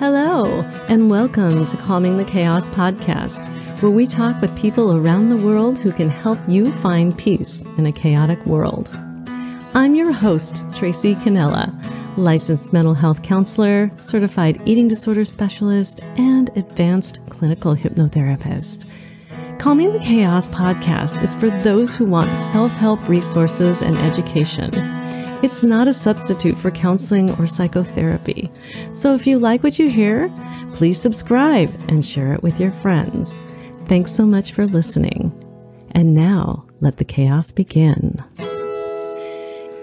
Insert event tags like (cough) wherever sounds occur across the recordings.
Hello, and welcome to Calming the Chaos podcast, where we talk with people around the world who can help you find peace in a chaotic world. I'm your host, Tracy Canella, licensed mental health counselor, certified eating disorder specialist, and advanced clinical hypnotherapist. Calming the Chaos podcast is for those who want self help resources and education. It's not a substitute for counseling or psychotherapy. So if you like what you hear, please subscribe and share it with your friends. Thanks so much for listening. And now, let the chaos begin.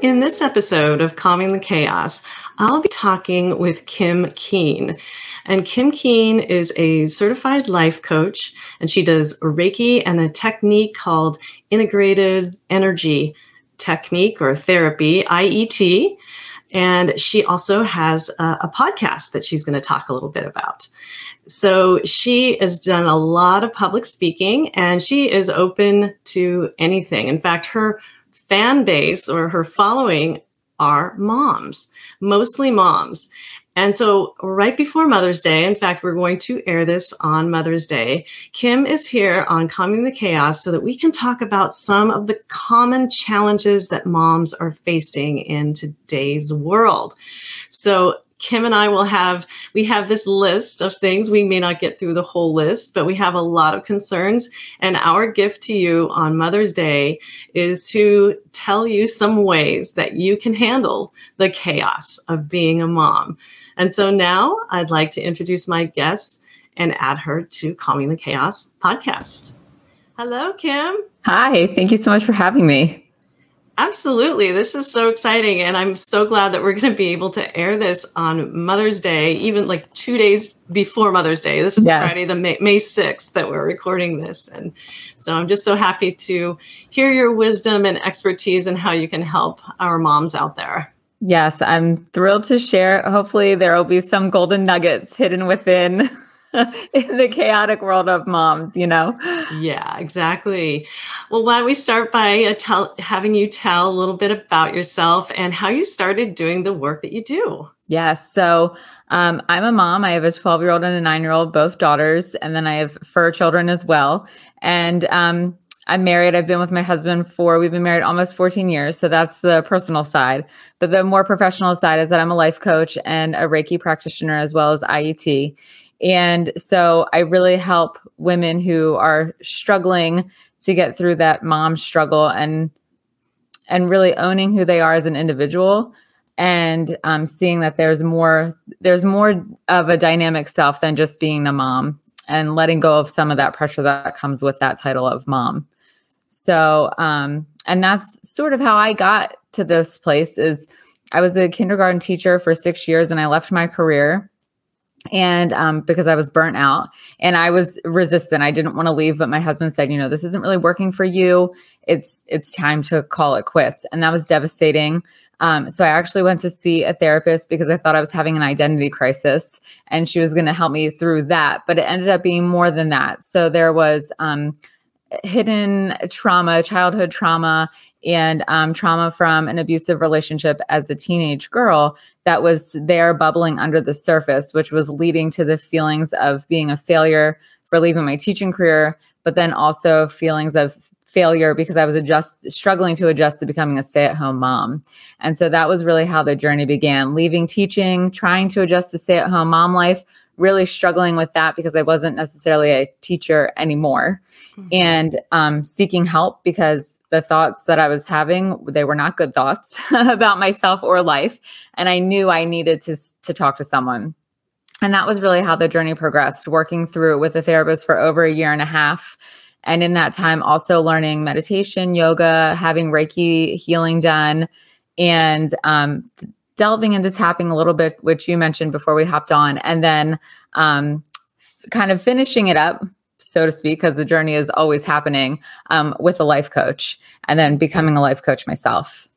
In this episode of Calming the Chaos, I'll be talking with Kim Keene. And Kim Keene is a certified life coach, and she does Reiki and a technique called integrated energy technique or therapy, IET. And she also has a, a podcast that she's going to talk a little bit about. So she has done a lot of public speaking and she is open to anything. In fact, her fan base or her following are moms, mostly moms. And so, right before Mother's Day, in fact, we're going to air this on Mother's Day. Kim is here on Calming the Chaos so that we can talk about some of the common challenges that moms are facing in today's world. So, Kim and I will have we have this list of things. We may not get through the whole list, but we have a lot of concerns and our gift to you on Mother's Day is to tell you some ways that you can handle the chaos of being a mom. And so now I'd like to introduce my guest and add her to Calming the Chaos podcast. Hello, Kim. Hi, thank you so much for having me. Absolutely. This is so exciting. And I'm so glad that we're going to be able to air this on Mother's Day, even like two days before Mother's Day. This is yes. Friday, the May, May 6th that we're recording this. And so I'm just so happy to hear your wisdom and expertise and how you can help our moms out there. Yes, I'm thrilled to share. Hopefully, there will be some golden nuggets hidden within (laughs) (laughs) in the chaotic world of moms, you know? Yeah, exactly. Well, why don't we start by uh, tell, having you tell a little bit about yourself and how you started doing the work that you do? Yes. So um, I'm a mom. I have a 12 year old and a nine year old, both daughters. And then I have fur children as well. And um, I'm married. I've been with my husband for, we've been married almost 14 years. So that's the personal side. But the more professional side is that I'm a life coach and a Reiki practitioner as well as IET. And so I really help women who are struggling to get through that mom struggle and and really owning who they are as an individual and um, seeing that there's more there's more of a dynamic self than just being a mom and letting go of some of that pressure that comes with that title of mom. So, um, and that's sort of how I got to this place is I was a kindergarten teacher for six years and I left my career and um, because I was burnt out and I was resistant. I didn't want to leave, but my husband said, you know, this isn't really working for you. It's it's time to call it quits. And that was devastating. Um, so I actually went to see a therapist because I thought I was having an identity crisis and she was going to help me through that. But it ended up being more than that. So there was um, hidden trauma, childhood trauma, and um, trauma from an abusive relationship as a teenage girl that was there bubbling under the surface, which was leading to the feelings of being a failure for leaving my teaching career, but then also feelings of failure because I was adjust struggling to adjust to becoming a stay-at-home mom. And so that was really how the journey began, leaving teaching, trying to adjust to stay-at-home mom life, really struggling with that because I wasn't necessarily a teacher anymore mm-hmm. and um, seeking help because the thoughts that I was having, they were not good thoughts (laughs) about myself or life. And I knew I needed to, to talk to someone. And that was really how the journey progressed, working through it with a therapist for over a year and a half. And in that time, also learning meditation, yoga, having Reiki healing done, and um, delving into tapping a little bit, which you mentioned before we hopped on, and then um, f- kind of finishing it up, so to speak, because the journey is always happening um, with a life coach, and then becoming a life coach myself.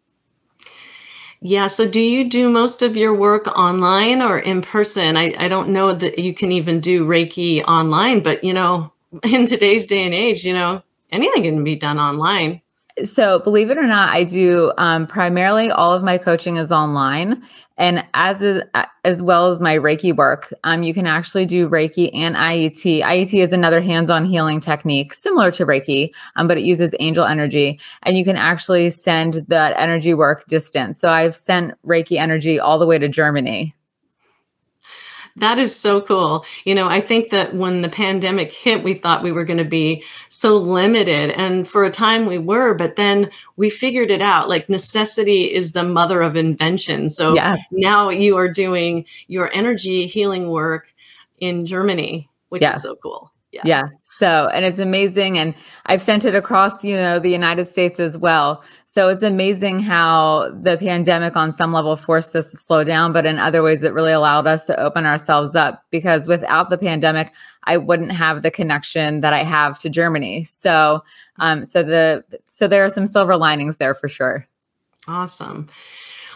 Yeah. So, do you do most of your work online or in person? I, I don't know that you can even do Reiki online, but you know, (laughs) in today's day and age, you know, anything can be done online. So, believe it or not, I do um, primarily all of my coaching is online, and as is, as well as my Reiki work. Um, you can actually do Reiki and IET. IET is another hands-on healing technique similar to Reiki, um, but it uses angel energy, and you can actually send that energy work distance. So, I've sent Reiki energy all the way to Germany. That is so cool. You know, I think that when the pandemic hit, we thought we were going to be so limited. And for a time we were, but then we figured it out. Like necessity is the mother of invention. So yes. now you are doing your energy healing work in Germany, which yes. is so cool. Yeah. yeah. So, and it's amazing. And I've sent it across, you know, the United States as well. So it's amazing how the pandemic on some level forced us to slow down, but in other ways, it really allowed us to open ourselves up because without the pandemic, I wouldn't have the connection that I have to Germany. So, um, so the, so there are some silver linings there for sure. Awesome.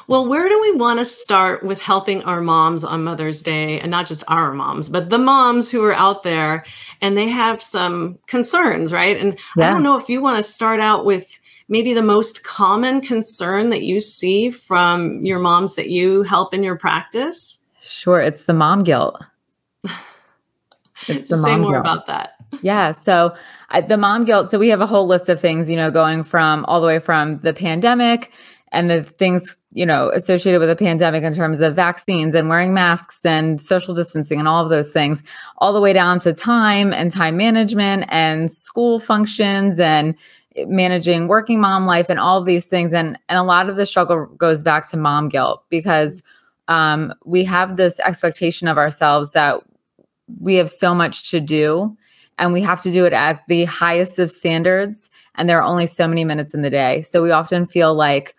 Well, where do we want to start with helping our moms on Mother's Day? And not just our moms, but the moms who are out there and they have some concerns, right? And yeah. I don't know if you want to start out with maybe the most common concern that you see from your moms that you help in your practice. Sure. It's the mom guilt. It's the Say mom more guilt. about that. Yeah. So the mom guilt. So we have a whole list of things, you know, going from all the way from the pandemic and the things you know associated with the pandemic in terms of vaccines and wearing masks and social distancing and all of those things all the way down to time and time management and school functions and managing working mom life and all of these things and and a lot of the struggle goes back to mom guilt because um, we have this expectation of ourselves that we have so much to do and we have to do it at the highest of standards and there are only so many minutes in the day. So we often feel like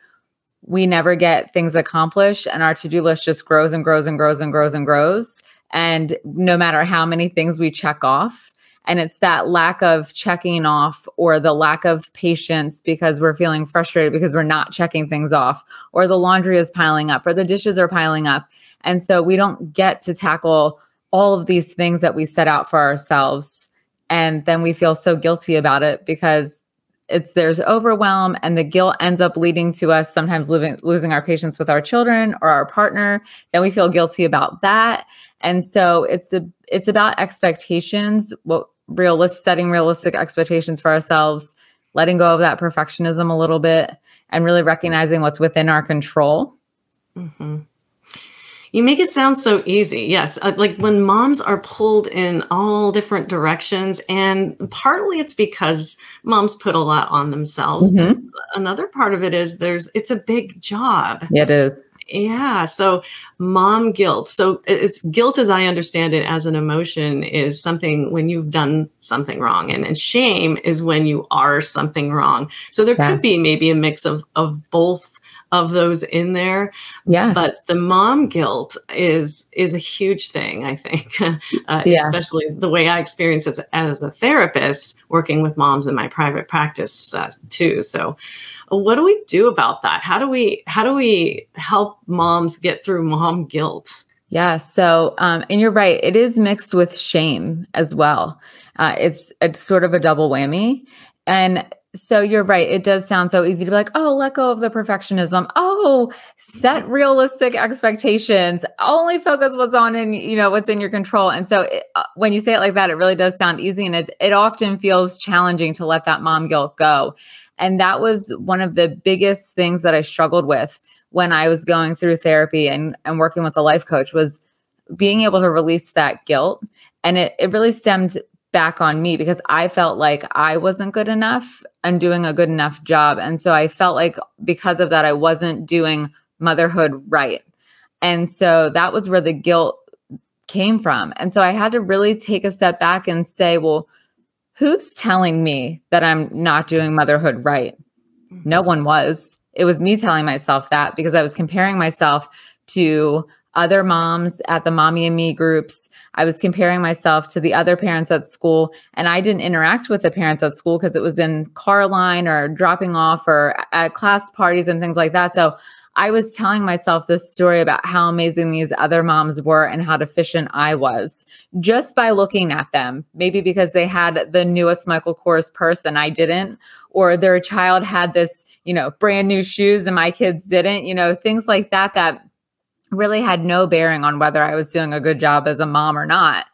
we never get things accomplished and our to-do list just grows and grows and grows and grows and grows. And no matter how many things we check off and it's that lack of checking off or the lack of patience because we're feeling frustrated because we're not checking things off or the laundry is piling up or the dishes are piling up. And so we don't get to tackle all of these things that we set out for ourselves and then we feel so guilty about it because it's there's overwhelm and the guilt ends up leading to us sometimes living, losing our patience with our children or our partner. Then we feel guilty about that. And so it's a it's about expectations what realistic setting realistic expectations for ourselves letting go of that perfectionism a little bit and really recognizing what's within our control. Mm-hmm. You make it sound so easy. Yes. Uh, like when moms are pulled in all different directions, and partly it's because moms put a lot on themselves. Mm-hmm. Another part of it is there's, it's a big job. It is. Yeah. So, mom guilt. So, it's guilt, as I understand it, as an emotion, is something when you've done something wrong, and, and shame is when you are something wrong. So, there yeah. could be maybe a mix of of both of those in there. Yeah. But the mom guilt is is a huge thing, I think, (laughs) uh, yeah. especially the way I experience as, as a therapist working with moms in my private practice uh, too. So what do we do about that? How do we how do we help moms get through mom guilt? Yeah. So, um, and you're right. It is mixed with shame as well. Uh, it's it's sort of a double whammy, and so you're right. It does sound so easy to be like, oh, let go of the perfectionism. Oh, set realistic expectations. Only focus what's on and you know what's in your control. And so it, uh, when you say it like that, it really does sound easy, and it it often feels challenging to let that mom guilt go. And that was one of the biggest things that I struggled with when I was going through therapy and and working with a life coach was being able to release that guilt. And it it really stemmed back on me because I felt like I wasn't good enough and doing a good enough job. And so I felt like because of that, I wasn't doing motherhood right. And so that was where the guilt came from. And so I had to really take a step back and say, well, who's telling me that I'm not doing motherhood right? Mm-hmm. No one was. It was me telling myself that because I was comparing myself to other moms at the mommy and me groups. I was comparing myself to the other parents at school, and I didn't interact with the parents at school because it was in car line or dropping off or at class parties and things like that. So I was telling myself this story about how amazing these other moms were and how deficient I was just by looking at them. Maybe because they had the newest Michael Kors purse and I didn't, or their child had this, you know, brand new shoes and my kids didn't, you know, things like that that really had no bearing on whether I was doing a good job as a mom or not.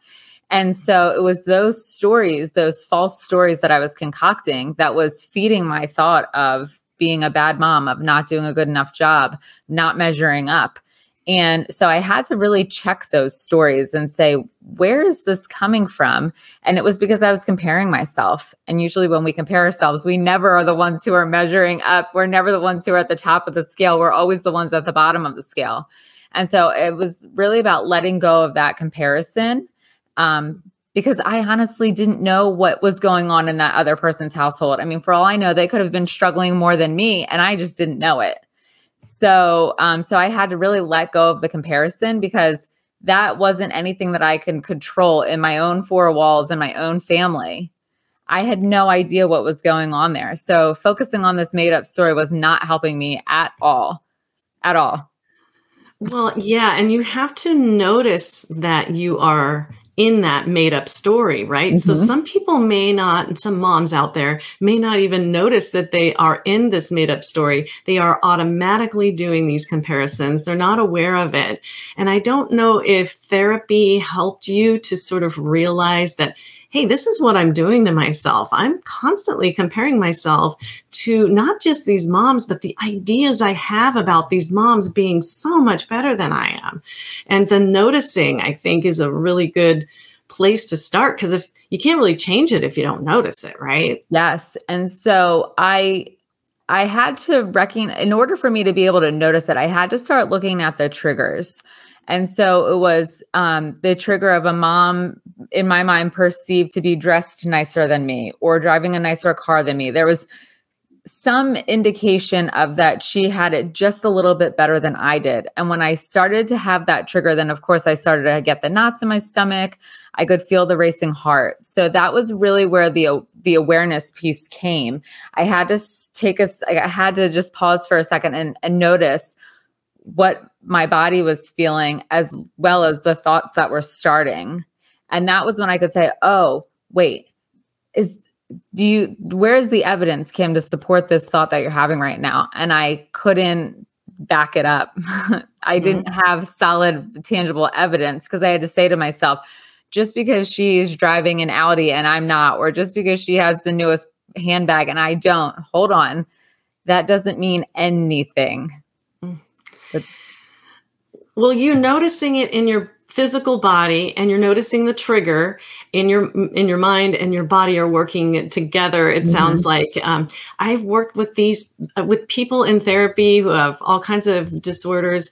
And so it was those stories, those false stories that I was concocting that was feeding my thought of being a bad mom, of not doing a good enough job, not measuring up. And so I had to really check those stories and say, where is this coming from? And it was because I was comparing myself. And usually, when we compare ourselves, we never are the ones who are measuring up. We're never the ones who are at the top of the scale. We're always the ones at the bottom of the scale. And so it was really about letting go of that comparison um, because I honestly didn't know what was going on in that other person's household. I mean, for all I know, they could have been struggling more than me, and I just didn't know it. So, um, so I had to really let go of the comparison because that wasn't anything that I can control in my own four walls and my own family. I had no idea what was going on there. So, focusing on this made up story was not helping me at all. At all. Well, yeah. And you have to notice that you are in that made up story, right? Mm-hmm. So some people may not, some moms out there may not even notice that they are in this made up story. They are automatically doing these comparisons. They're not aware of it. And I don't know if therapy helped you to sort of realize that hey, this is what I'm doing to myself. I'm constantly comparing myself to not just these moms, but the ideas I have about these moms being so much better than I am. And the noticing, I think, is a really good place to start because if you can't really change it if you don't notice it, right? Yes. And so I I had to reckon in order for me to be able to notice it, I had to start looking at the triggers. And so it was um, the trigger of a mom, in my mind, perceived to be dressed nicer than me or driving a nicer car than me. There was some indication of that she had it just a little bit better than I did. And when I started to have that trigger, then of course I started to get the knots in my stomach. I could feel the racing heart. So that was really where the the awareness piece came. I had to take a I had to just pause for a second and, and notice what my body was feeling as well as the thoughts that were starting. And that was when I could say, oh, wait, is do you where's the evidence, Kim, to support this thought that you're having right now? And I couldn't back it up. (laughs) I mm-hmm. didn't have solid, tangible evidence because I had to say to myself, just because she's driving an Audi and I'm not, or just because she has the newest handbag and I don't, hold on. That doesn't mean anything. But well, you're noticing it in your physical body and you're noticing the trigger in your in your mind and your body are working together it mm-hmm. sounds like um, i've worked with these uh, with people in therapy who have all kinds of disorders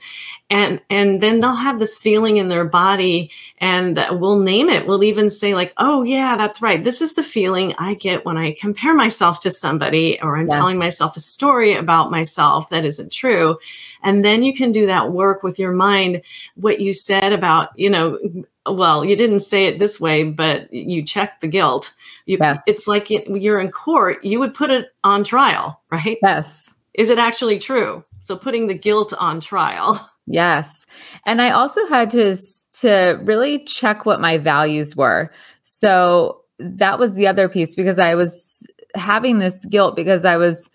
and and then they'll have this feeling in their body and we'll name it. We'll even say like oh yeah that's right. This is the feeling i get when i compare myself to somebody or i'm yeah. telling myself a story about myself that isn't true. And then you can do that work with your mind. What you said about you know well you didn't say it this way but you check the guilt. You, yeah. it's like you're in court you would put it on trial right? Yes. Is it actually true? So putting the guilt on trial (laughs) Yes. And I also had to to really check what my values were. So that was the other piece because I was having this guilt because I was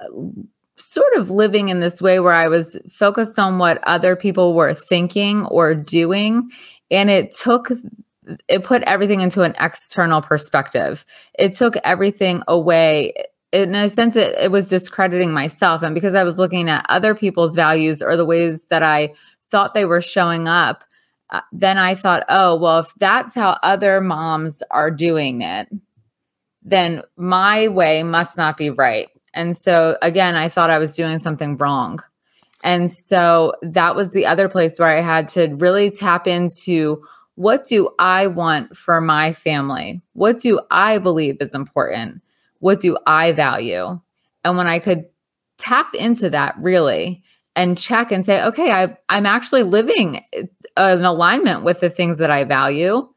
uh, sort of living in this way where I was focused on what other people were thinking or doing and it took it put everything into an external perspective. It took everything away in a sense it, it was discrediting myself. And because i was looking at other people's values or the ways that i thought they were showing up uh, then i thought oh well if that's how other moms are doing it then my way must not be right. And so again i thought i was doing something wrong. And so that was the other place where i had to really tap into what do i want for my family? What do i believe is important what do I value? And when I could tap into that really and check and say, okay, I, I'm actually living an alignment with the things that I value.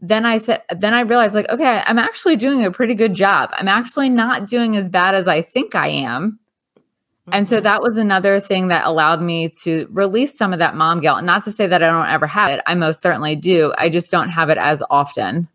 Then I said, then I realized, like, okay, I'm actually doing a pretty good job. I'm actually not doing as bad as I think I am. And so mm-hmm. that was another thing that allowed me to release some of that mom guilt. Not to say that I don't ever have it, I most certainly do. I just don't have it as often.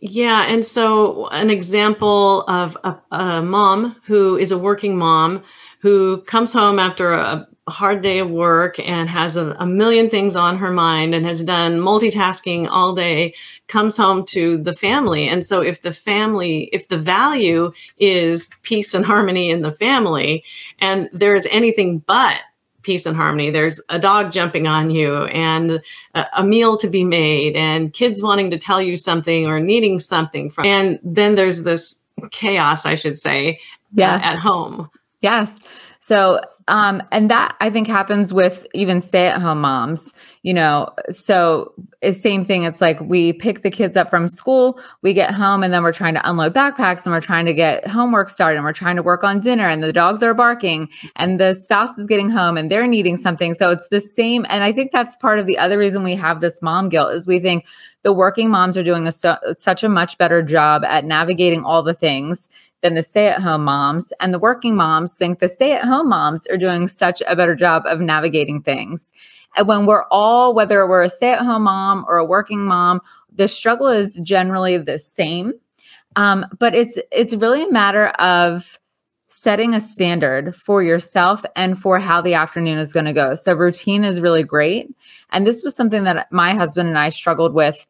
Yeah. And so, an example of a, a mom who is a working mom who comes home after a hard day of work and has a, a, million things on her mind and has done multitasking all day comes home to the family and so if the family if the value is peace and harmony in the family and there is anything but peace and harmony. There's a dog jumping on you and a, a meal to be made and kids wanting to tell you something or needing something from and then there's this chaos i should say yeah. Uh, at home. Yes. So um, and that I think happens with even stay at home moms, you know. So it's same thing. It's like we pick the kids up from school, we get home, and then we're trying to unload backpacks and we're trying to get homework started and we're trying to work on dinner and the dogs are barking and the spouse is getting home and they're needing something. So it's the same. And I think that's part of the other reason we have this mom guilt is we think the working moms are doing a such a much better job at navigating all the things than the stay at home moms. And the working moms think the stay at home moms are doing such a better job of navigating things. And when we're all, whether we're a stay at home mom or a working mom, the struggle is generally the same. Um, but it's it's really a matter of setting a standard for yourself and for how the afternoon is going to go. So routine is really great. And this was something that my husband and I struggled with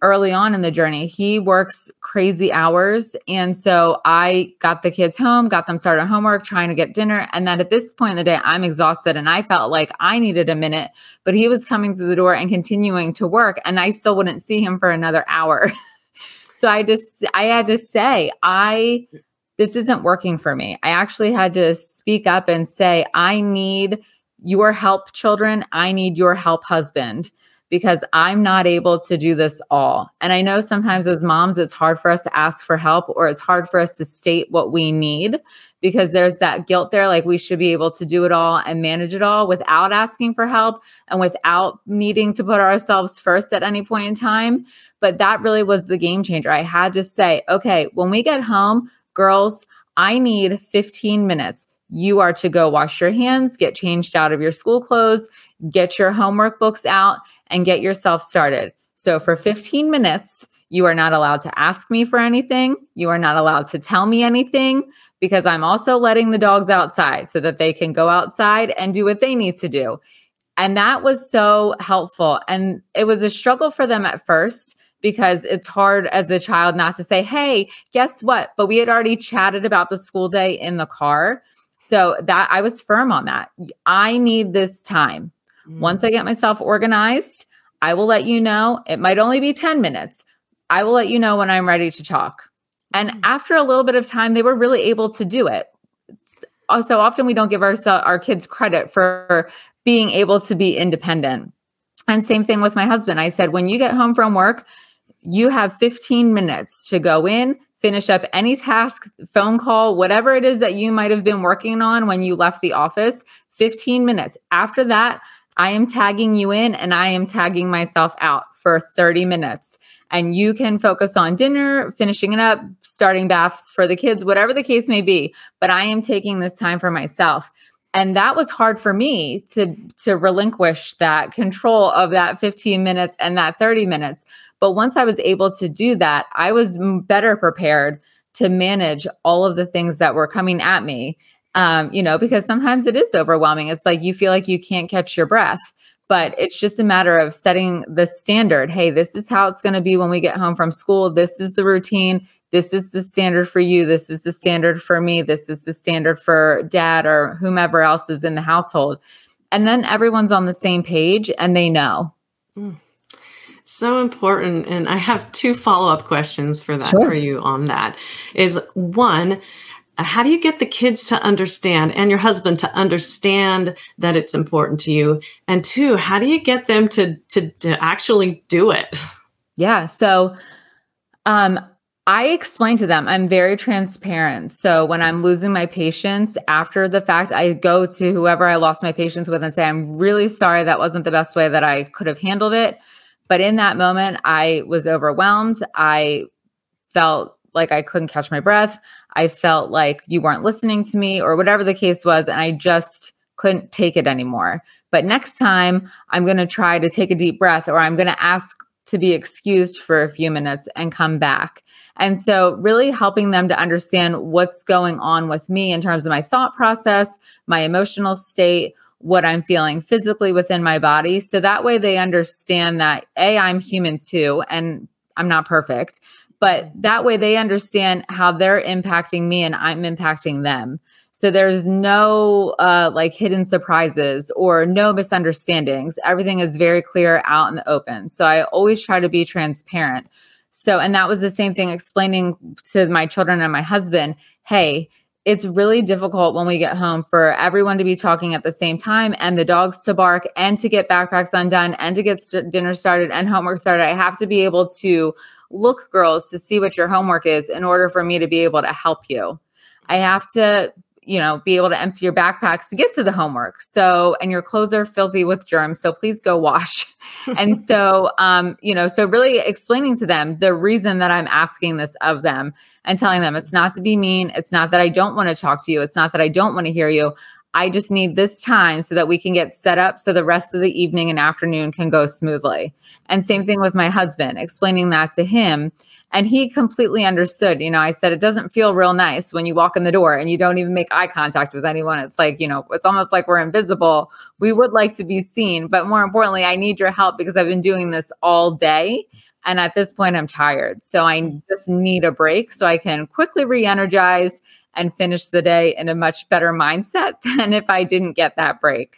early on in the journey. He works crazy hours. And so I got the kids home, got them started homework, trying to get dinner. And then at this point in the day, I'm exhausted and I felt like I needed a minute, but he was coming through the door and continuing to work. And I still wouldn't see him for another hour. (laughs) so I just, I had to say, I, this isn't working for me. I actually had to speak up and say, I need your help, children. I need your help, husband because I'm not able to do this all. And I know sometimes as moms, it's hard for us to ask for help or it's hard for us to state what we need because there's that guilt there. Like we should be able to do it all and manage it all without asking for help and without needing to put ourselves first at any point in time. But that really was the game changer. I had to say, okay, when we get home, girls, I need 15 minutes you are to go wash your hands, get changed out of your school clothes, get your homework books out, and get yourself started. So, for 15 minutes, you are not allowed to ask me for anything. You are not allowed to tell me anything because I'm also letting the dogs outside so that they can go outside and do what they need to do. And that was so helpful. And it was a struggle for them at first because it's hard as a child not to say, hey, guess what? But we had already chatted about the school day in the car. So that I was firm on that. I need this time. Mm. Once I get myself organized, I will let you know. It might only be 10 minutes. I will let you know when I'm ready to talk. And mm. after a little bit of time, they were really able to do it. So often we don't give our, our kids credit for being able to be independent. And same thing with my husband. I said, when you get home from work, you have 15 minutes to go in, finish up any task, phone call, whatever it is that you might have been working on when you left the office, 15 minutes. After that, I am tagging you in and I am tagging myself out for 30 minutes. And you can focus on dinner, finishing it up, starting baths for the kids, whatever the case may be. But I am taking this time for myself. And that was hard for me to, to relinquish that control of that 15 minutes and that 30 minutes but once I was able to do that, I was better prepared to manage all of the things that were coming at me. Um, you know, because sometimes it is overwhelming. It's like you feel like you can't catch your breath, but it's just a matter of setting the standard. Hey, this is how it's going to be when we get home from school. This is the routine. This is the standard for you. This is the standard for me. This is the standard for dad or whomever else is in the household. And then everyone's on the same page and they know. Mm. So important. And I have two follow up questions for that, sure. for you on that. Is one, how do you get the kids to understand and your husband to understand that it's important to you? And two, how do you get them to, to, to actually do it? Yeah. So, um, I explain to them, I'm very transparent. So when I'm losing my patience after the fact, I go to whoever I lost my patience with and say, I'm really sorry that wasn't the best way that I could have handled it. But in that moment, I was overwhelmed. I felt like I couldn't catch my breath. I felt like you weren't listening to me or whatever the case was. And I just couldn't take it anymore. But next time, I'm going to try to take a deep breath or I'm going to ask to be excused for a few minutes and come back. And so, really helping them to understand what's going on with me in terms of my thought process, my emotional state, what I'm feeling physically within my body. So that way they understand that A, I'm human too, and I'm not perfect. But that way they understand how they're impacting me and I'm impacting them. So there's no uh, like hidden surprises or no misunderstandings. Everything is very clear out in the open. So I always try to be transparent. So, and that was the same thing explaining to my children and my husband hey, it's really difficult when we get home for everyone to be talking at the same time and the dogs to bark and to get backpacks undone and to get st- dinner started and homework started. I have to be able to look, girls, to see what your homework is in order for me to be able to help you. I have to you know, be able to empty your backpacks to get to the homework. So, and your clothes are filthy with germs. So please go wash. (laughs) and so, um, you know, so really explaining to them the reason that I'm asking this of them and telling them it's not to be mean. It's not that I don't want to talk to you. It's not that I don't want to hear you. I just need this time so that we can get set up so the rest of the evening and afternoon can go smoothly. And same thing with my husband, explaining that to him. And he completely understood. You know, I said, it doesn't feel real nice when you walk in the door and you don't even make eye contact with anyone. It's like, you know, it's almost like we're invisible. We would like to be seen. But more importantly, I need your help because I've been doing this all day. And at this point, I'm tired. So I mm-hmm. just need a break so I can quickly re energize and finish the day in a much better mindset (laughs) than if I didn't get that break.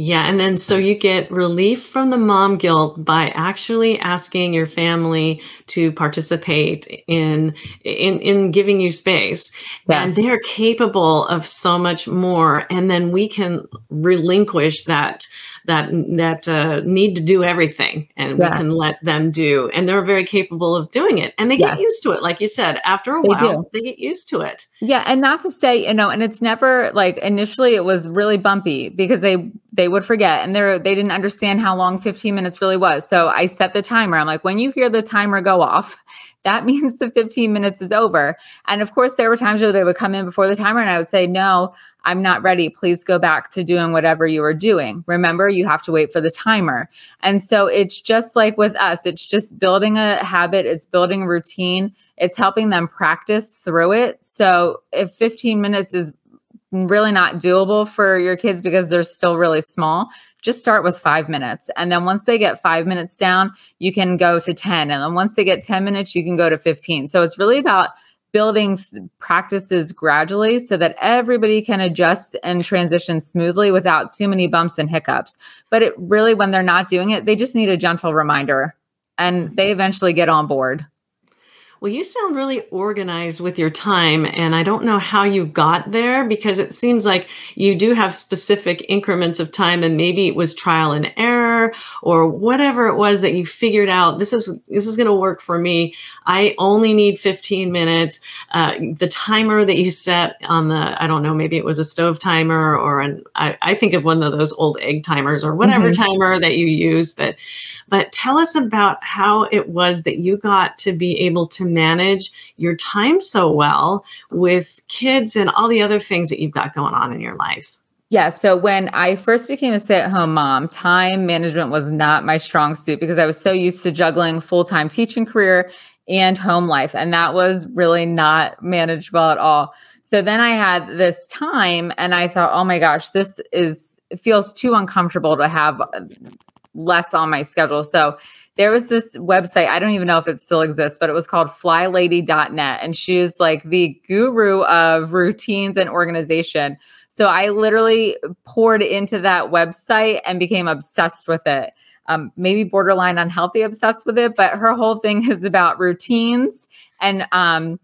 Yeah. And then so you get relief from the mom guilt by actually asking your family to participate in in, in giving you space. Yes. And they're capable of so much more. And then we can relinquish that that that uh, need to do everything and yes. we can let them do and they're very capable of doing it and they yes. get used to it like you said after a they while do. they get used to it yeah and not to say you know and it's never like initially it was really bumpy because they they would forget and they they didn't understand how long 15 minutes really was so i set the timer i'm like when you hear the timer go off that (laughs) means the 15 minutes is over. And of course, there were times where they would come in before the timer and I would say, No, I'm not ready. Please go back to doing whatever you were doing. Remember, you have to wait for the timer. And so it's just like with us, it's just building a habit, it's building a routine, it's helping them practice through it. So if 15 minutes is really not doable for your kids because they're still really small, just start with five minutes. And then once they get five minutes down, you can go to 10. And then once they get 10 minutes, you can go to 15. So it's really about building practices gradually so that everybody can adjust and transition smoothly without too many bumps and hiccups. But it really, when they're not doing it, they just need a gentle reminder and mm-hmm. they eventually get on board. Well, you sound really organized with your time, and I don't know how you got there because it seems like you do have specific increments of time, and maybe it was trial and error or whatever it was that you figured out. This is this is going to work for me. I only need 15 minutes. Uh, the timer that you set on the I don't know, maybe it was a stove timer or an I, I think of one of those old egg timers or whatever mm-hmm. timer that you use, but but tell us about how it was that you got to be able to manage your time so well with kids and all the other things that you've got going on in your life. Yeah. So when I first became a stay at home mom, time management was not my strong suit because I was so used to juggling full time teaching career and home life. And that was really not manageable at all. So then I had this time and I thought, oh my gosh, this is, feels too uncomfortable to have less on my schedule. So there was this website, I don't even know if it still exists, but it was called flylady.net. And she is like the guru of routines and organization. So I literally poured into that website and became obsessed with it. Um, maybe borderline unhealthy obsessed with it, but her whole thing (laughs) is about routines and um,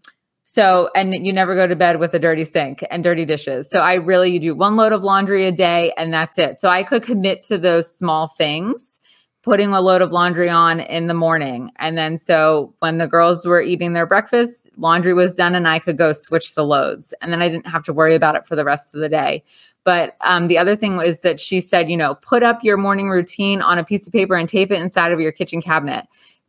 so, and you never go to bed with a dirty sink and dirty dishes. So, I really, do one load of laundry a day and that's it. So, I could commit to those small things, putting a load of laundry on in the morning. And then, so when the girls were eating their breakfast, laundry was done and I could go switch the loads. And then I didn't have to worry about it for the rest of the day. But um, the other thing was that she said, you know, put up your morning routine on a piece of paper and tape it inside of your kitchen cabinet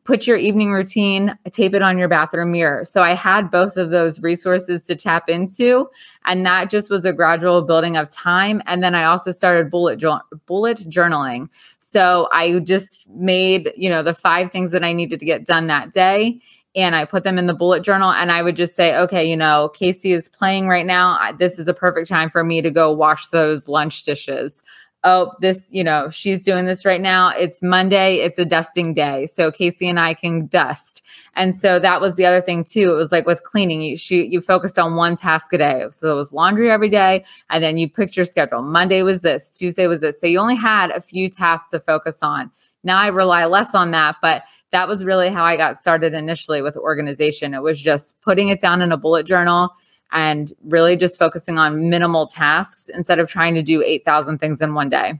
put your evening routine, tape it on your bathroom mirror. So I had both of those resources to tap into. And that just was a gradual building of time. And then I also started bullet, bullet journaling. So I just made, you know, the five things that I needed to get done that day and I put them in the bullet journal. And I would just say, okay, you know, Casey is playing right now. This is a perfect time for me to go wash those lunch dishes oh, this, you know, she's doing this right now. It's Monday, it's a dusting day. So Casey and I can dust. And so that was the other thing too. It was like with cleaning, you she you focused on one task a day. So it was laundry every day, and then you picked your schedule. Monday was this, Tuesday was this. So you only had a few tasks to focus on. Now I rely less on that, but that was really how I got started initially with organization. It was just putting it down in a bullet journal and really just focusing on minimal tasks instead of trying to do 8,000 things in one day.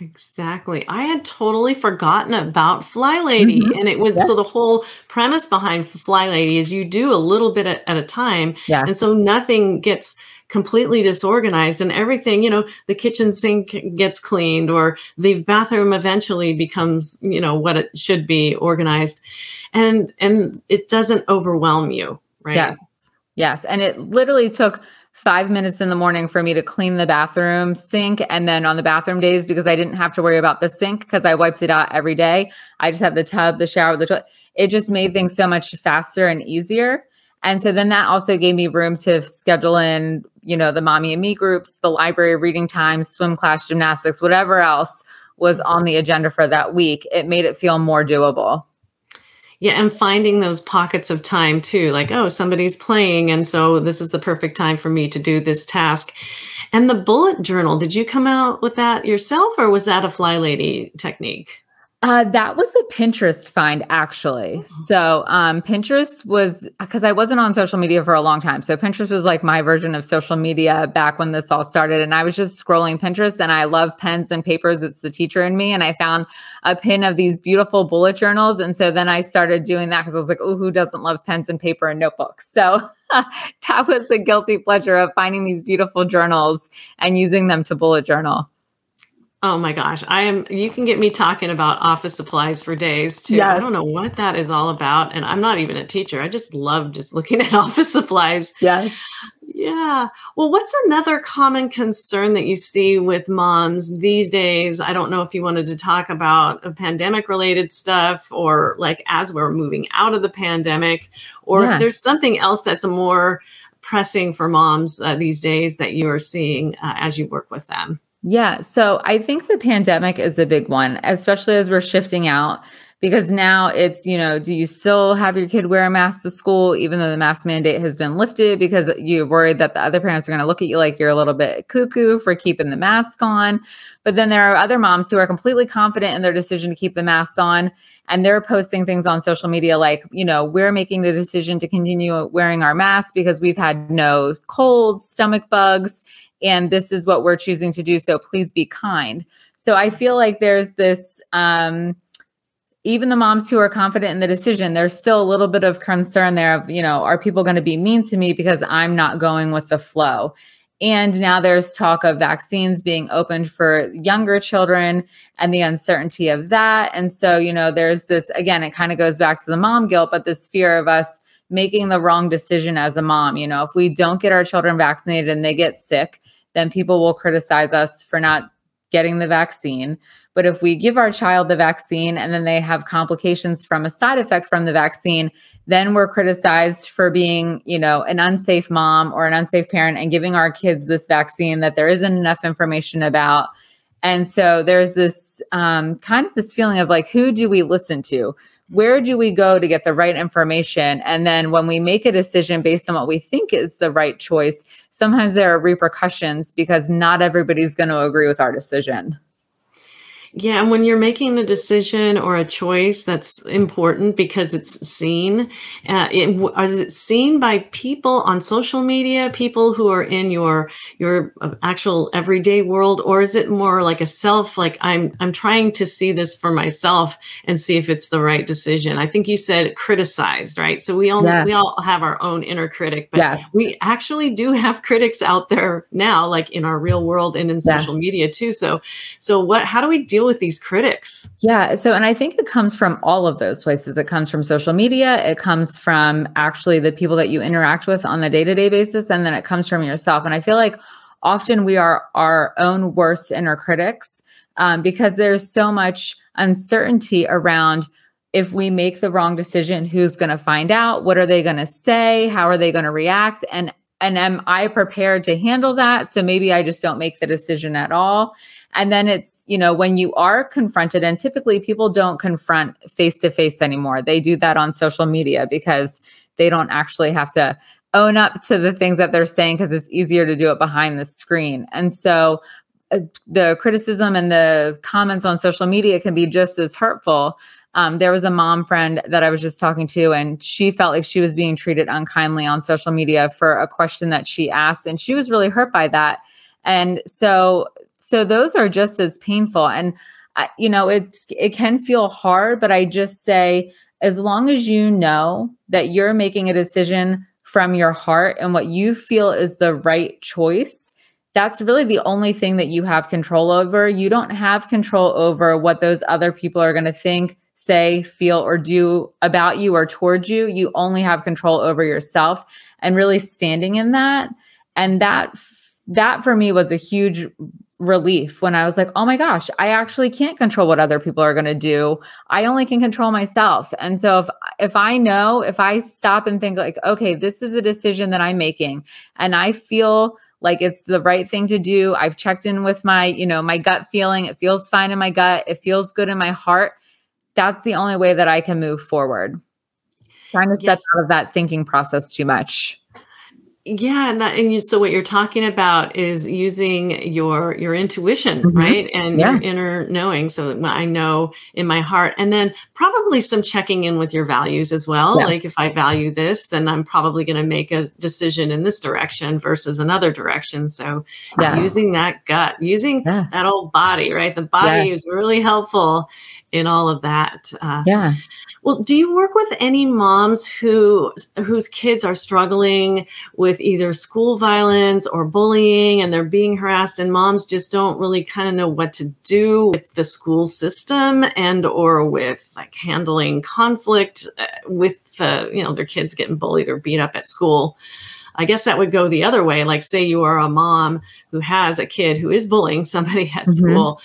Exactly. I had totally forgotten about Fly Lady. Mm-hmm. And it was so the whole premise behind Fly Lady is you do a little bit at, at a time. Yeah. And so nothing gets completely disorganized and everything, you know, the kitchen sink gets cleaned or the bathroom eventually becomes, you know, what it should be organized. And and it doesn't overwhelm you, right? Yeah. Yes. And it literally took five minutes in the morning for me to clean the bathroom sink. And then on the bathroom days, because I didn't have to worry about the sink because I wiped it out every day, I just have the tub, the shower, the toilet. It just made things so much faster and easier. And so then that also gave me room to schedule in, you know, the mommy and me groups, the library reading time, swim class, gymnastics, whatever else was on the agenda for that week. It made it feel more doable. Yeah, and finding those pockets of time too, like, oh, somebody's playing. And so this is the perfect time for me to do this task. And the bullet journal, did you come out with that yourself or was that a Fly Lady technique? Uh, that was a Pinterest find, actually. Mm-hmm. So, um, Pinterest was because I wasn't on social media for a long time. So, Pinterest was like my version of social media back when this all started. And I was just scrolling Pinterest and I love pens and papers. It's the teacher in me. And I found a pin of these beautiful bullet journals. And so then I started doing that because I was like, oh, who doesn't love pens and paper and notebooks? So, (laughs) that was the guilty pleasure of finding these beautiful journals and using them to bullet journal. Oh my gosh. I am you can get me talking about office supplies for days too. I don't know what that is all about. And I'm not even a teacher. I just love just looking (laughs) at office supplies. Yeah. Yeah. Well, what's another common concern that you see with moms these days? I don't know if you wanted to talk about a pandemic related stuff or like as we're moving out of the pandemic, or yeah. if there's something else that's more pressing for moms uh, these days that you are seeing uh, as you work with them. Yeah. So I think the pandemic is a big one, especially as we're shifting out because now it's, you know, do you still have your kid wear a mask to school, even though the mask mandate has been lifted because you're worried that the other parents are going to look at you like you're a little bit cuckoo for keeping the mask on. But then there are other moms who are completely confident in their decision to keep the masks on. And they're posting things on social media like, you know, we're making the decision to continue wearing our masks because we've had no colds, stomach bugs and this is what we're choosing to do so please be kind. So i feel like there's this um even the moms who are confident in the decision there's still a little bit of concern there of you know are people going to be mean to me because i'm not going with the flow? And now there's talk of vaccines being opened for younger children and the uncertainty of that. And so you know there's this again it kind of goes back to the mom guilt but this fear of us making the wrong decision as a mom you know if we don't get our children vaccinated and they get sick then people will criticize us for not getting the vaccine. But if we give our child the vaccine and then they have complications from a side effect from the vaccine, then we're criticized for being, you know, an unsafe mom or an unsafe parent and giving our kids this vaccine that there isn't enough information about. And so there's this um, kind of this feeling of like, who do we listen to? Where do we go to get the right information? And then when we make a decision based on what we think is the right choice, sometimes there are repercussions because not everybody's going to agree with our decision. Yeah, and when you're making a decision or a choice that's important because it's seen, uh, it, is it seen by people on social media, people who are in your your uh, actual everyday world, or is it more like a self? Like I'm I'm trying to see this for myself and see if it's the right decision. I think you said criticized, right? So we all yes. we all have our own inner critic, but yes. we actually do have critics out there now, like in our real world and in social yes. media too. So so what? How do we deal deal with these critics? Yeah. So, and I think it comes from all of those places. It comes from social media, it comes from actually the people that you interact with on the day to day basis, and then it comes from yourself. And I feel like often we are our own worst inner critics um, because there's so much uncertainty around if we make the wrong decision who's going to find out what are they going to say how are they going to react and and am i prepared to handle that? So maybe i just don't make the decision at all. And then it's you know when you are confronted and typically people don't confront face to face anymore. They do that on social media because they don't actually have to own up to the things that they're saying because it's easier to do it behind the screen. And so uh, the criticism and the comments on social media can be just as hurtful um, there was a mom friend that I was just talking to, and she felt like she was being treated unkindly on social media for a question that she asked, and she was really hurt by that. And so, so those are just as painful. And I, you know, it's it can feel hard, but I just say, as long as you know that you're making a decision from your heart and what you feel is the right choice, that's really the only thing that you have control over. You don't have control over what those other people are going to think, say, feel, or do about you or towards you. You only have control over yourself and really standing in that. And that, that for me was a huge relief when I was like, oh my gosh, I actually can't control what other people are going to do. I only can control myself. And so if if I know, if I stop and think like, okay, this is a decision that I'm making and I feel like it's the right thing to do. I've checked in with my, you know, my gut feeling. It feels fine in my gut. It feels good in my heart that's the only way that I can move forward. Trying to yes. step out of that thinking process too much. Yeah, and that and you, so what you're talking about is using your your intuition, mm-hmm. right, and yeah. your inner knowing. So I know in my heart, and then probably some checking in with your values as well. Yes. Like if I value this, then I'm probably going to make a decision in this direction versus another direction. So yes. using that gut, using that old body, right? The body is really helpful in all of that. Uh, yeah. Well, do you work with any moms who whose kids are struggling with either school violence or bullying and they're being harassed and moms just don't really kind of know what to do with the school system and or with like handling conflict uh, with the, you know, their kids getting bullied or beat up at school? I guess that would go the other way. Like, say you are a mom who has a kid who is bullying somebody at mm-hmm. school.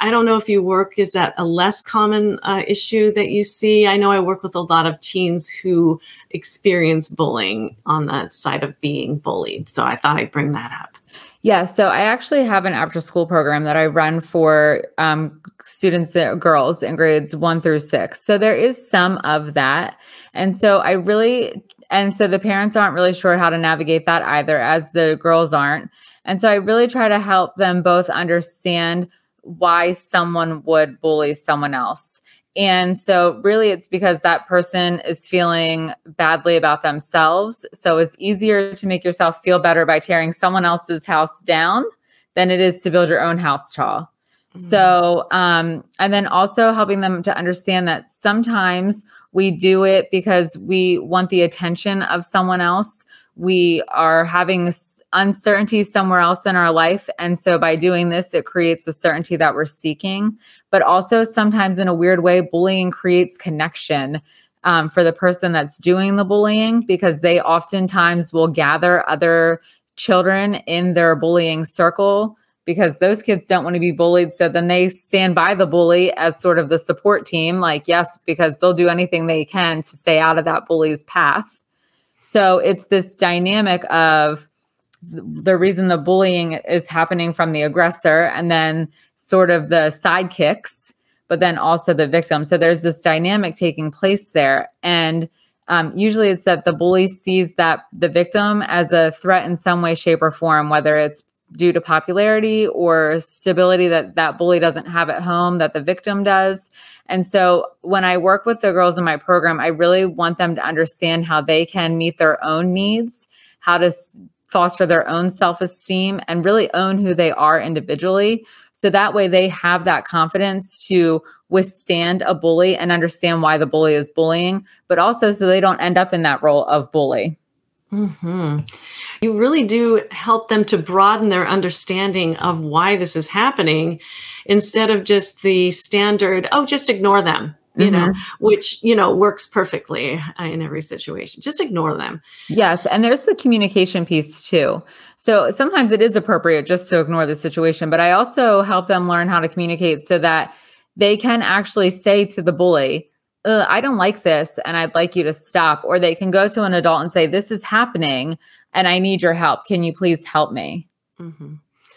I don't know if you work, is that a less common uh, issue that you see? I know I work with a lot of teens who experience bullying on the side of being bullied. So I thought I'd bring that up. Yeah, so I actually have an after school program that I run for um, students, girls in grades one through six. So there is some of that. And so I really, and so the parents aren't really sure how to navigate that either, as the girls aren't. And so I really try to help them both understand why someone would bully someone else. And so, really, it's because that person is feeling badly about themselves. So, it's easier to make yourself feel better by tearing someone else's house down than it is to build your own house tall. Mm-hmm. So, um, and then also helping them to understand that sometimes we do it because we want the attention of someone else. We are having uncertainty somewhere else in our life. And so by doing this, it creates the certainty that we're seeking. But also, sometimes in a weird way, bullying creates connection. Um, for the person that's doing the bullying, because they oftentimes will gather other children in their bullying circle because those kids don't want to be bullied. So then they stand by the bully as sort of the support team, like, yes, because they'll do anything they can to stay out of that bully's path. So it's this dynamic of the reason the bullying is happening from the aggressor and then sort of the sidekicks but then also the victim. So there's this dynamic taking place there. And um, usually it's that the bully sees that the victim as a threat in some way shape or form whether it's due to popularity or stability that that bully doesn't have at home that the victim does. And so when i work with the girls in my program i really want them to understand how they can meet their own needs how to foster their own self esteem and really own who they are individually. So that way they have that confidence to withstand a bully and understand why the bully is bullying, but also so they don't end up in that role of bully. Mm-hmm. You really do help them to broaden their understanding of why this is happening instead of just the standard, oh, just ignore them, you mm-hmm. know, which, you know, works perfectly uh, in every situation. Just ignore them. Yes. And there's the communication piece too. So sometimes it is appropriate just to ignore the situation, but I also help them learn how to communicate so that they can actually say to the bully, I don't like this and I'd like you to stop. Or they can go to an adult and say, This is happening and I need your help. Can you please help me? Mm-hmm.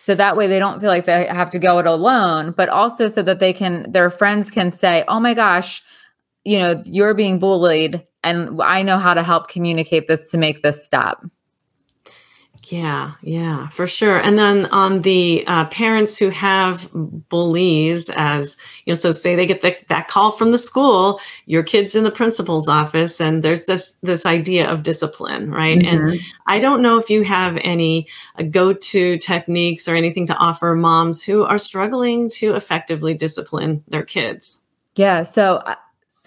So that way they don't feel like they have to go it alone, but also so that they can, their friends can say, Oh my gosh, you know, you're being bullied and I know how to help communicate this to make this stop. Yeah, yeah, for sure. And then on the uh, parents who have bullies, as you know, so say they get the, that call from the school, your kid's in the principal's office, and there's this this idea of discipline, right? Mm-hmm. And I don't know if you have any uh, go-to techniques or anything to offer moms who are struggling to effectively discipline their kids. Yeah, so uh,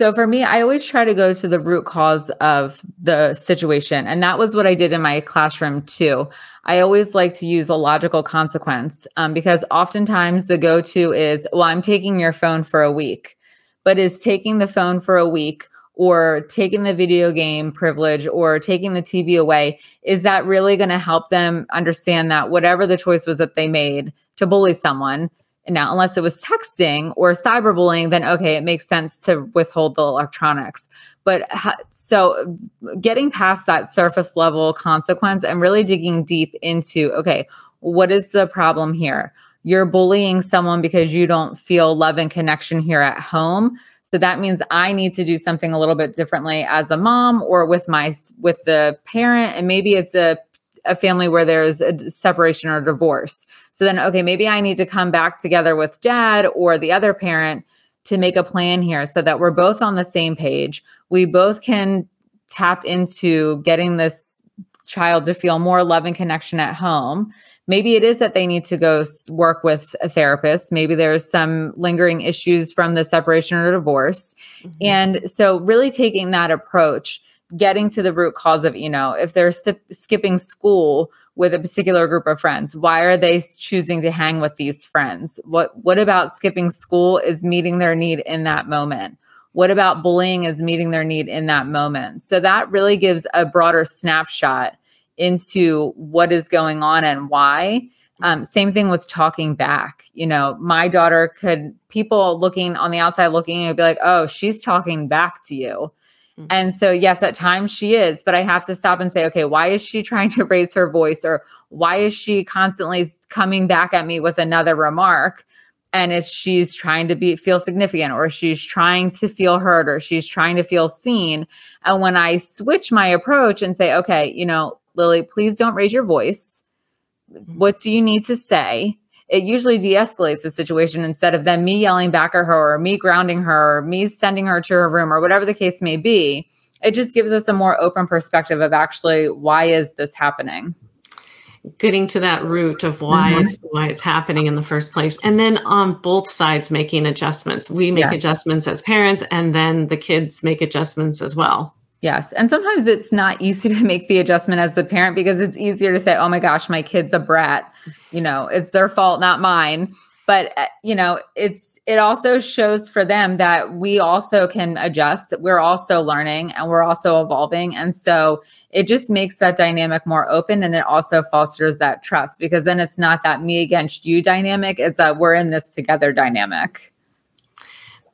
so for me, I always try to go to the root cause of the situation. And that was what I did in my classroom too. I always like to use a logical consequence um, because oftentimes the go to is, well, I'm taking your phone for a week. But is taking the phone for a week or taking the video game privilege or taking the TV away, is that really going to help them understand that whatever the choice was that they made to bully someone, now, unless it was texting or cyberbullying, then okay, it makes sense to withhold the electronics. But ha- so getting past that surface level consequence and really digging deep into okay, what is the problem here? You're bullying someone because you don't feel love and connection here at home. So that means I need to do something a little bit differently as a mom or with my with the parent and maybe it's a a family where there's a separation or divorce. So then, okay, maybe I need to come back together with dad or the other parent to make a plan here so that we're both on the same page. We both can tap into getting this child to feel more love and connection at home. Maybe it is that they need to go work with a therapist. Maybe there's some lingering issues from the separation or divorce. Mm-hmm. And so, really taking that approach getting to the root cause of, you know, if they're skipping school with a particular group of friends, why are they choosing to hang with these friends? What what about skipping school is meeting their need in that moment? What about bullying is meeting their need in that moment? So that really gives a broader snapshot into what is going on and why. Um, same thing with talking back. You know, my daughter could, people looking on the outside looking and be like, oh, she's talking back to you. Mm-hmm. And so, yes, at times she is, but I have to stop and say, okay, why is she (laughs) trying to raise her voice? Or why is she constantly coming back at me with another remark? And if she's trying to be feel significant, or she's trying to feel heard, or she's trying to feel seen. And when I switch my approach and say, okay, you know, Lily, please don't raise your voice. Mm-hmm. What do you need to say? It usually de-escalates the situation instead of then me yelling back at her or me grounding her or me sending her to her room or whatever the case may be it just gives us a more open perspective of actually why is this happening getting to that root of why mm-hmm. it's why it's happening in the first place and then on both sides making adjustments we make yeah. adjustments as parents and then the kids make adjustments as well Yes. And sometimes it's not easy (laughs) to make the adjustment as the parent because it's easier to say, oh my gosh, my kid's a brat. You know, it's their fault, not mine. But, uh, you know, it's, it also shows for them that we also can adjust. We're also learning and we're also evolving. And so it just makes that dynamic more open and it also fosters that trust because then it's not that me against you dynamic. It's a we're in this together dynamic.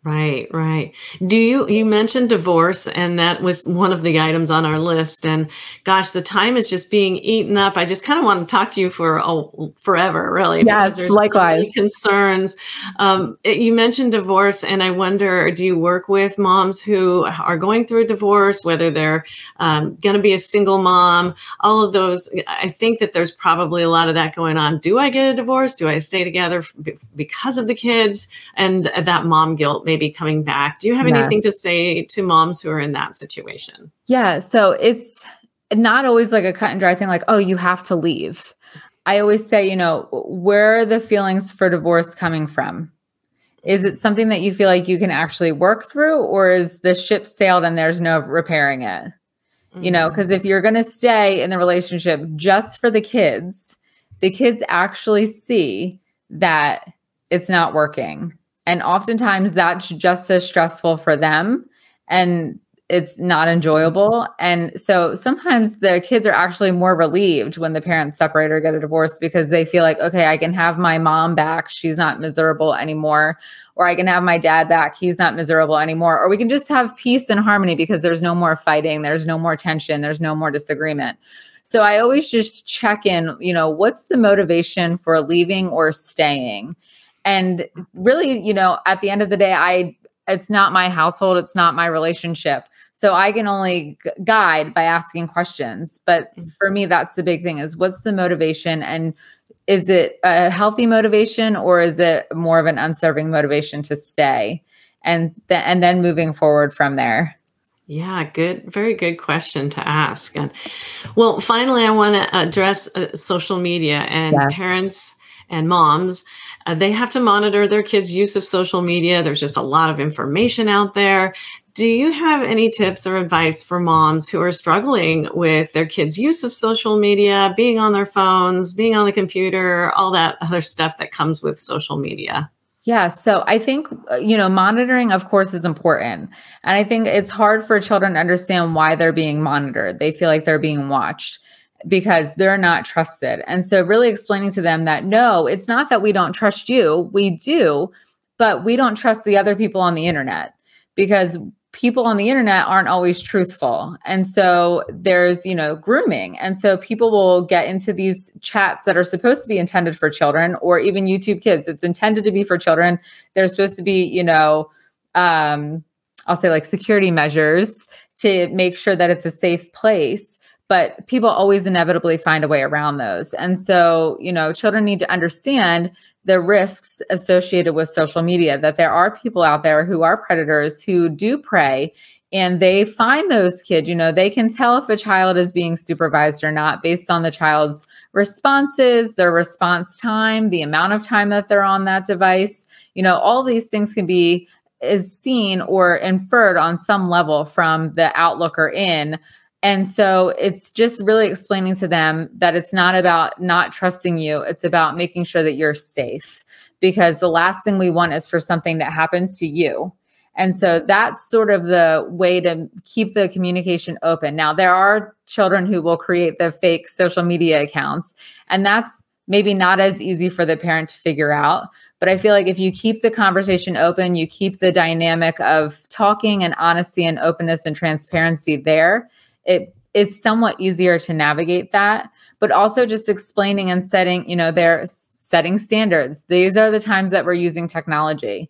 Right, right. Do you you mentioned divorce and that was one of the items on our list and gosh, the time is just being eaten up. I just kind of want to talk to you for oh, forever, really. Yes, likewise. So concerns. Um, it, you mentioned divorce and I wonder, do you work with moms who are going through a divorce, whether they're um, going to be a single mom, all of those. I think that there's probably a lot of that going on. Do I get a divorce? Do I stay together because of the kids and that mom guilt? maybe coming back. Do you have yeah. anything to say to moms who are in that situation? Yeah. So it's not always like a cut and dry thing, like, oh, you have to leave. I always say, you know, where are the feelings for divorce coming from? Is it something that you feel like you can actually work through, or is the ship sailed and there's no repairing it? you know, mm. because if you're going to stay in the relationship just for the kids, the kids actually see that it's not working. And oftentimes that's just as stressful for them. And it's not enjoyable. And so sometimes the kids are actually more relieved when the parents separate or get a divorce because they feel like, okay, I can have my mom back. She's not miserable anymore. Or I can have my dad back. He's not miserable anymore. Or we can just have peace and harmony because there's no more fighting. There's no more tension. There's no more disagreement. So I always just check in, you know, what's the motivation for leaving or staying? And really, you know, at the end of the day, I, it's not my household, it's not my relationship so I can only g- guide by asking questions. But mm. for me, that's the big thing is what's the motivation and is it a healthy motivation or is it more of an unserving motivation to stay? And th- and then moving forward from there. Yeah, good, very good question to ask. And well, finally, I want to address uh, social media and yes. parents and moms. Uh, they have to monitor their kids' use of social media. There's just a lot of information out there. Do you have any tips or advice for moms who are struggling with their kids' use of social media, being on their phones, being on the computer, all that other stuff that comes with social media? Yeah, so I think uh, you know monitoring of course is important. And I think it's hard for children to understand why they're being monitored. They feel like they're being watched because they're not trusted. And so really explaining to them that no, it's not that we don't trust you. We do, but we don't trust the other people on the internet because people on the internet aren't always truthful. And so there's, you know, grooming. And so people will get into these chats that are supposed to be intended for children or even YouTube kids. It's intended to be for children. They're supposed to be, you know, um, I'll say like security measures to make sure that it's a safe place. But people always inevitably find a way around those. And so, you know, children need to understand the risks associated with social media that there are people out there who are predators who do prey and they find those kids you know they can tell if a child is being supervised or not based on the child's responses their response time the amount of time that they're on that device you know all these things can be is seen or inferred on some level from the outlooker in and so it's just really explaining to them that it's not about not trusting you, it's about making sure that you're safe because the last thing we want is for something that happens to you. And so that's sort of the way to keep the communication open. Now, there are children who will create the fake social media accounts, and that's maybe not as easy for the parent to figure out. But I feel like if you keep the conversation open, you keep the dynamic of talking and honesty and openness and transparency there, it it's somewhat easier to navigate that but also just explaining and setting you know they're setting standards. These are the times that we're using technology.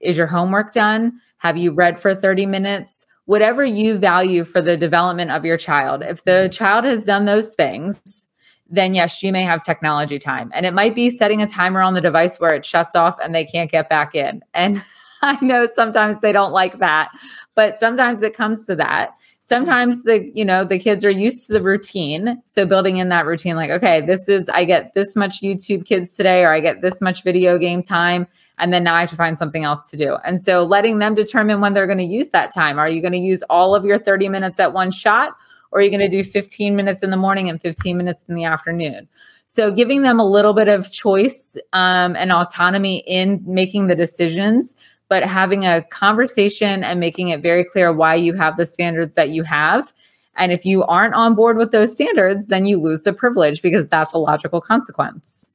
Is your homework done? Have you read for 30 minutes? Whatever you value for the development of your child. If the child has done those things then yes you may have technology time. And it might be setting a timer on the device where it shuts off and they can't get back in. And (laughs) i know sometimes they don't like that but sometimes it comes to that sometimes the you know the kids are used to the routine. So building in that routine like okay this is i get this much youtube kids today or i get this much video game time and then now i have to find something else to do. And so letting them determine when they're going to use that time. Are you going to use all of your 30 minutes at one shot or are you going to do 15 minutes in the morning and 15 minutes in the afternoon? So giving them a little bit of choice um, and autonomy in making the decisions but having a conversation and making it very clear why you have the standards that you have. And if you aren't on board with those standards, then you lose the privilege because that's a logical consequence.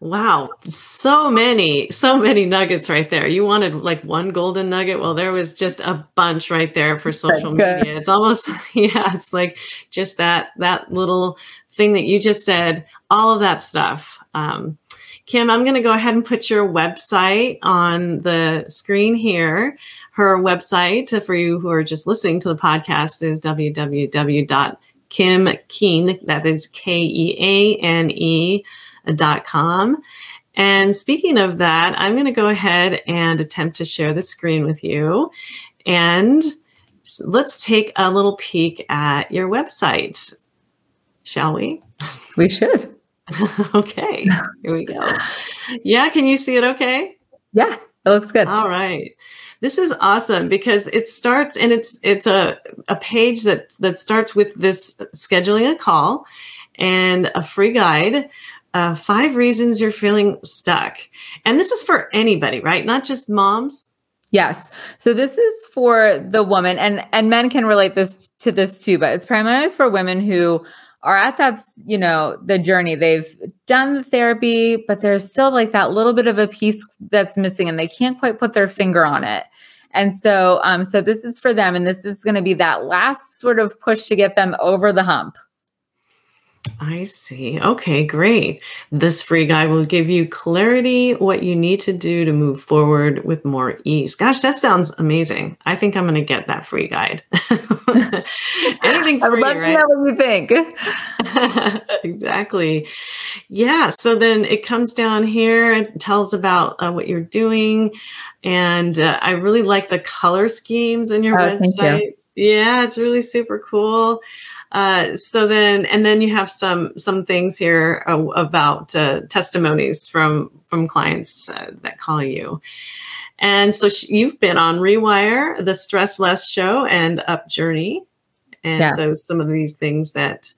Wow, so many, so many nuggets right there. You wanted like one golden nugget. Well, there was just a bunch right there for social media. It's almost (laughs) yeah, it's like just that that little thing that you just said, all of that stuff. Um, Kim, I'm going to go ahead and put your website on the screen here. Her website uh, for you who are just listening to the podcast is www.kimkeane, that is K E A N E dot com. And speaking of that, I'm going to go ahead and attempt to share the screen with you. And let's take a little peek at your website, shall we? We should. (laughs) okay, here we go. Yeah, can you see it okay? Yeah. It looks good. All right. This is awesome because it starts and it's it's a, a page that that starts with this scheduling a call and a free guide. Uh, five reasons you're feeling stuck. And this is for anybody, right? Not just moms. Yes. So this is for the woman and and men can relate this to this too, but it's primarily for women who are at that, you know, the journey. They've done the therapy, but there's still like that little bit of a piece that's missing and they can't quite put their finger on it. And so um so this is for them and this is going to be that last sort of push to get them over the hump. I see. Okay, great. This free guide will give you clarity what you need to do to move forward with more ease. Gosh, that sounds amazing. I think I'm going to get that free guide. (laughs) Anything (laughs) free, I love right? to know what you think. (laughs) exactly. Yeah. So then it comes down here and tells about uh, what you're doing. And uh, I really like the color schemes in your Oh, thank you. website. Yeah, it's really super cool. Uh, so then, and then you have some some things here uh, about uh, testimonies from from clients uh, that call you. And so sh- you've been on Rewire, the Stress Less Show, and Up Journey, and Yeah. so some of these things that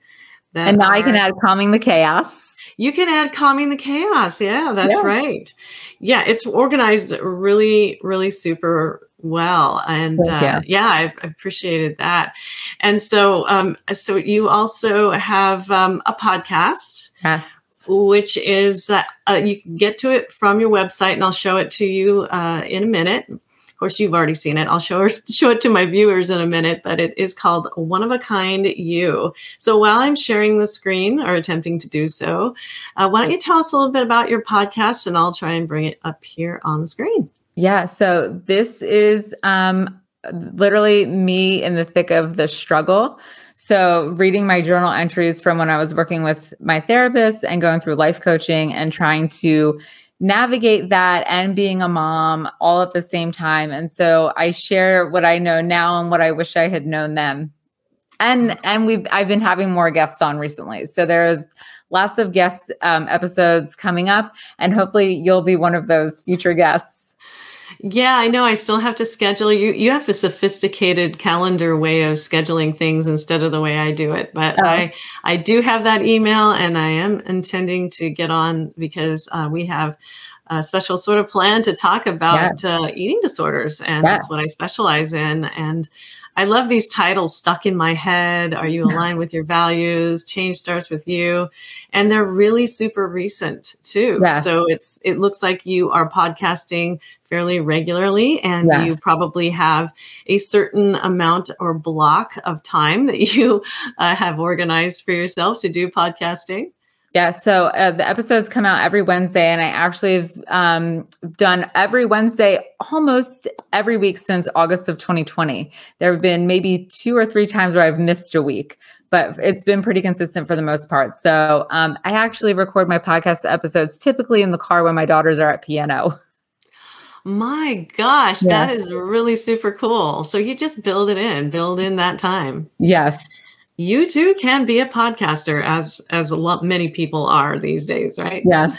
that And now I can add calming the chaos. you can add calming the chaos. Yeah, that's Yeah. right. Yeah, it's organized really, really super well, and uh, yeah, I I appreciated that. And so, um, so you also have um, a podcast, Yes. which is uh, uh, you can get to it from your website, and I'll show it to you uh, in a minute. Of course, you've already seen it. I'll show her, (laughs) show it to my viewers in a minute, but it is called One of a Kind You. So while I'm sharing the screen or attempting to do so, uh, why don't you tell us a little bit about your podcast, and I'll try and bring it up here on the screen. Yeah. So this is um, literally me in the thick of the struggle. So reading my journal entries from when I was working with my therapist and going through life coaching and trying to navigate that and being a mom all at the same time. And so I share what I know now and what I wish I had known then. And and we've I've been having more guests on recently. So there's lots of guest um, episodes coming up, and hopefully you'll be one of those future guests. Yeah, I know. I still have to schedule. You you have a sophisticated calendar way of scheduling things instead of the way I do it. But Oh. I I do have that email, and I am intending to get on because uh, we have a special sort of plan to talk about uh, eating disorders, and that's what I specialize in. And I love these titles stuck in my head. Are you (laughs) aligned with your values? Change starts with you. And they're really super recent too. Yes. So it's it looks like you are podcasting fairly regularly and you probably have a certain amount or block of time that (laughs) you uh, have organized for yourself to do podcasting. Yeah, so uh, the episodes come out every Wednesday, and I actually have um, done every Wednesday almost every week since August of 2020. There have been maybe two or three times where I've missed a week, but it's been pretty consistent for the most part. So um, I actually record my podcast episodes typically in the car when my daughters are at piano. My gosh, Yeah. that is really super cool. So you just build it in, build in that time. Yes. You too can be a podcaster as as a lot many people are these days, right? Yes.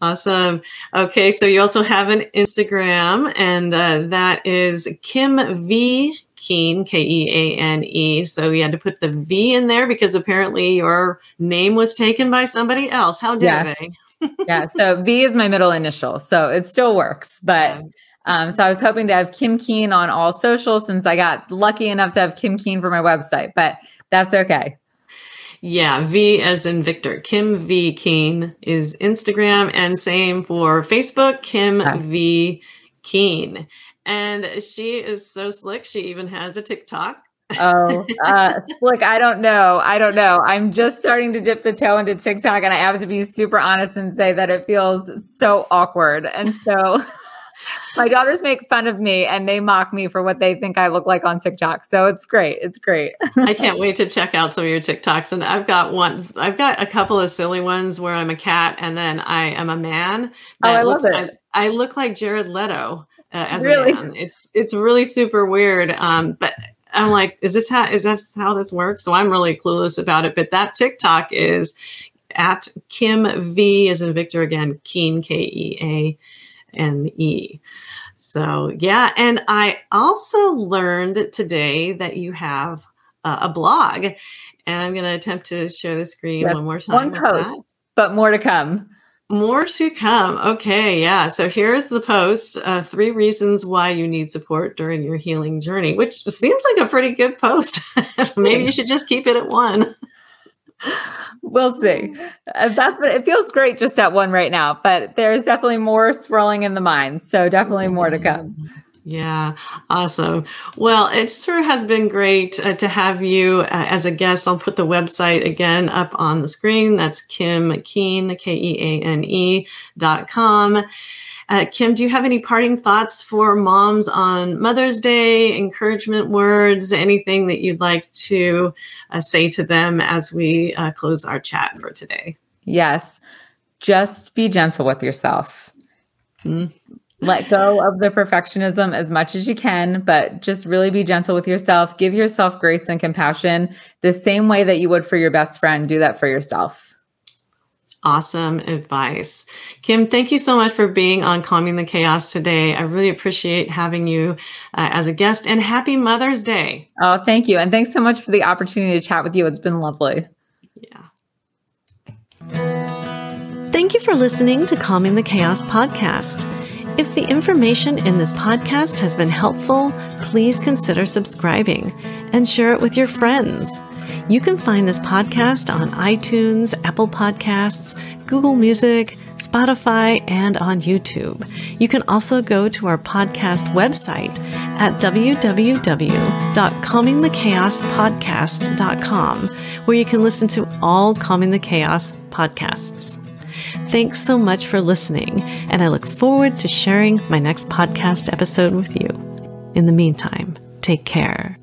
Awesome. Okay, so you also have an Instagram, and uh, that is Kim V Keane, K E A N E. So you had to put the V in there because apparently your name was taken by somebody else. How dare Yeah. they? (laughs) yeah. So V is my middle initial. So it still works. But um, so I was hoping to have Kim Keane on all social since I got lucky enough to have Kim Keane for my website, but that's okay. Yeah, V as in Victor. Kim V Keane is Instagram, and same for Facebook, Kim. V Keane. And she is so slick. She even has a TikTok. Oh, (laughs) uh, look, I don't know. I don't know. I'm just starting to dip the toe into TikTok, and I have to be super honest and say that it feels so awkward. And so (laughs) my daughters make fun of me and they mock me for what they think I look like on TikTok. So it's great. It's great. I can't wait to check out some of your TikToks. And I've got one, I've got a couple of silly ones where I'm a cat and then I am a man. Oh, I love it. I, I look like Jared Leto uh, as Really? a man. It's it's really super weird. Um, but I'm like, is this how is this how this works? So I'm really clueless about it. But that TikTok is at Kim V as in Victor again, Keane K E A N E. So, yeah. And I also learned today that you have uh, a blog. And I'm going to attempt to share the screen yes, one more time. One post, but more to come. More to come. Okay, yeah. So here's the post uh, three reasons why you need support during your healing journey, which seems like a pretty good post. (laughs) Maybe you should just keep it at one. We'll see. Uh, that's it feels great just at one right now, but there's definitely more swirling in the mind. So definitely more to come. Yeah, awesome. Well, it sure has been great uh, to have you uh, as a guest. I'll put the website again up on the screen. That's Kim Keane, K E A N E dot com. Uh, Kim, do you have any parting thoughts for moms on Mother's Day, encouragement words, anything that you'd like to uh, say to them as we uh, close our chat for today? Yes, just be gentle with yourself. Mm-hmm let go of the perfectionism as much as you can, but just really be gentle with yourself. Give yourself grace and compassion the same way that you would for your best friend. Do that for yourself. Awesome advice. Kim, thank you so much for being on Calming the Chaos today. I really appreciate having you uh, as a guest and happy Mother's Day. Oh, thank you. And thanks so much for the opportunity to chat with you. It's been lovely. Yeah. Thank you for listening to Calming the Chaos podcast. If the information in this podcast has been helpful, please consider subscribing and share it with your friends. You can find this podcast on iTunes, Apple Podcasts, Google Music, Spotify, and on YouTube. You can also go to our podcast website at www.calmingthechaospodcast.com, where you can listen to all Calming the Chaos podcasts. Thanks so much for listening, and I look forward to sharing my next podcast episode with you. In the meantime, take care.